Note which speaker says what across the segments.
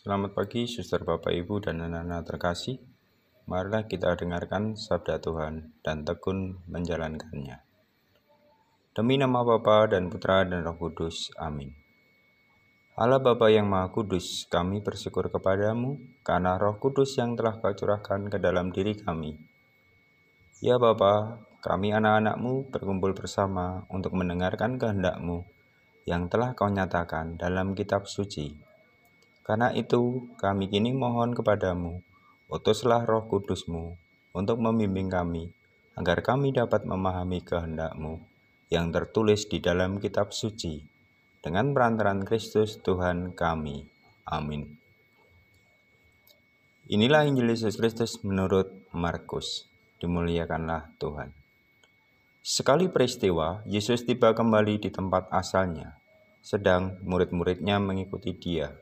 Speaker 1: Selamat pagi, suster Bapak Ibu dan anak-anak terkasih. Marilah kita dengarkan sabda Tuhan dan tekun menjalankannya. Demi nama Bapa dan Putra dan Roh Kudus. Amin. Allah Bapa yang Maha Kudus, kami bersyukur kepadamu karena Roh Kudus yang telah kau curahkan ke dalam diri kami. Ya Bapa, kami anak-anakmu berkumpul bersama untuk mendengarkan kehendakmu yang telah kau nyatakan dalam kitab suci. Karena itu, kami kini mohon kepadamu, utuslah roh kudusmu untuk membimbing kami, agar kami dapat memahami kehendakmu yang tertulis di dalam kitab suci, dengan perantaran Kristus Tuhan kami. Amin. Inilah Injil Yesus Kristus menurut Markus. Dimuliakanlah Tuhan. Sekali peristiwa, Yesus tiba kembali di tempat asalnya, sedang murid-muridnya mengikuti dia.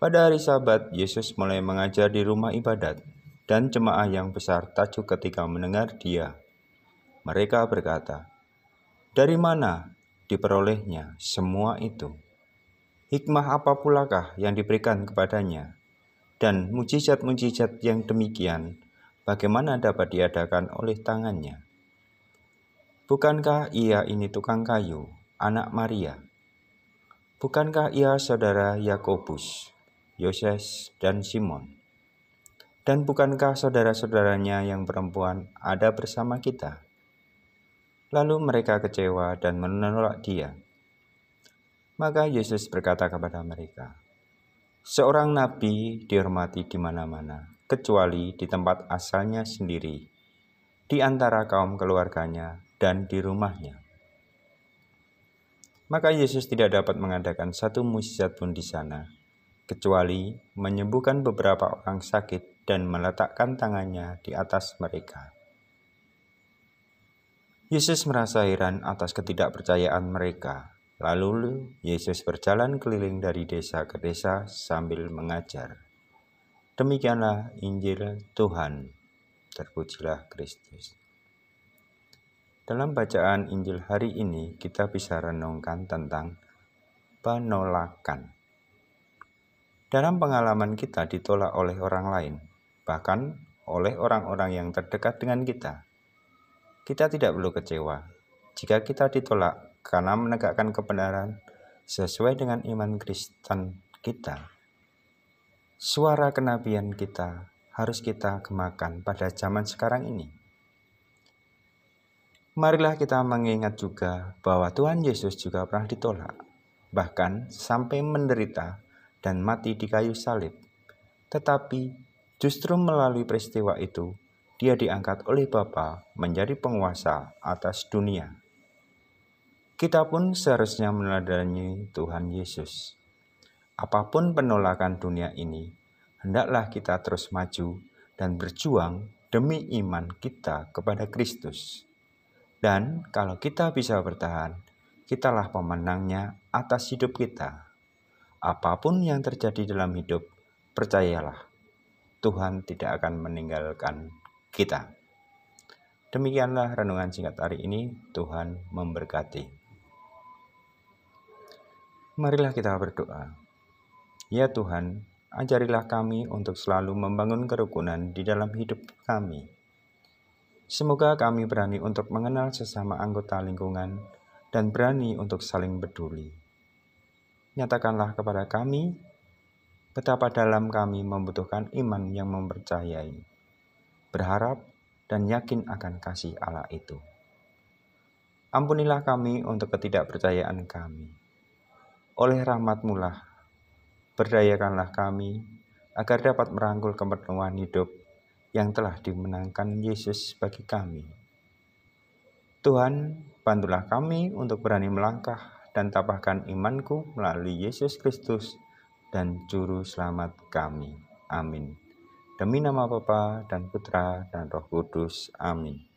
Speaker 1: Pada hari Sabat, Yesus mulai mengajar di rumah ibadat, dan jemaah yang besar tajuk ketika mendengar dia. Mereka berkata, "Dari mana diperolehnya semua itu? Hikmah apa pulakah yang diberikan kepadanya? Dan mujizat-mujizat yang demikian, bagaimana dapat diadakan oleh tangannya?" Bukankah ia ini tukang kayu, anak Maria? Bukankah ia saudara Yakobus, Yoses, dan Simon? Dan bukankah saudara-saudaranya yang perempuan ada bersama kita? Lalu mereka kecewa dan menolak dia. Maka Yesus berkata kepada mereka, Seorang nabi dihormati di mana-mana, kecuali di tempat asalnya sendiri, di antara kaum keluarganya dan di rumahnya. Maka Yesus tidak dapat mengadakan satu mukjizat pun di sana, kecuali menyembuhkan beberapa orang sakit dan meletakkan tangannya di atas mereka. Yesus merasa heran atas ketidakpercayaan mereka. Lalu Yesus berjalan keliling dari desa ke desa sambil mengajar. Demikianlah Injil Tuhan. Terpujilah Kristus. Dalam bacaan Injil hari ini, kita bisa renungkan tentang penolakan. Dalam pengalaman kita ditolak oleh orang lain, bahkan oleh orang-orang yang terdekat dengan kita. Kita tidak perlu kecewa jika kita ditolak karena menegakkan kebenaran sesuai dengan iman Kristen kita. Suara kenabian kita harus kita gemakan pada zaman sekarang ini Marilah kita mengingat juga bahwa Tuhan Yesus juga pernah ditolak, bahkan sampai menderita dan mati di kayu salib. Tetapi justru melalui peristiwa itu, dia diangkat oleh Bapa menjadi penguasa atas dunia. Kita pun seharusnya meneladani Tuhan Yesus. Apa pun penolakan dunia ini, hendaklah kita terus maju dan berjuang demi iman kita kepada Kristus. Dan kalau kita bisa bertahan, kitalah pemenangnya atas hidup kita. Apa pun yang terjadi dalam hidup, percayalah, Tuhan tidak akan meninggalkan kita. Demikianlah renungan singkat hari ini. Tuhan memberkati. Marilah kita berdoa. Ya Tuhan, ajarilah kami untuk selalu membangun kerukunan di dalam hidup kami Semoga kami berani untuk mengenal sesama anggota lingkungan dan berani untuk saling peduli. Nyatakanlah kepada kami betapa dalam kami membutuhkan iman yang mempercayai, berharap, dan yakin akan kasih Allah itu. Ampunilah kami untuk ketidakpercayaan kami. Oleh rahmatmu lah, berdayakanlah kami agar dapat merangkul keperluan hidup yang telah dimenangkan Yesus bagi kami. Tuhan, bantulah kami untuk berani melangkah dan tabahkan imanku melalui Yesus Kristus dan Juru Selamat kami. Amin. Demi nama Bapa dan Putra dan Roh Kudus. Amin.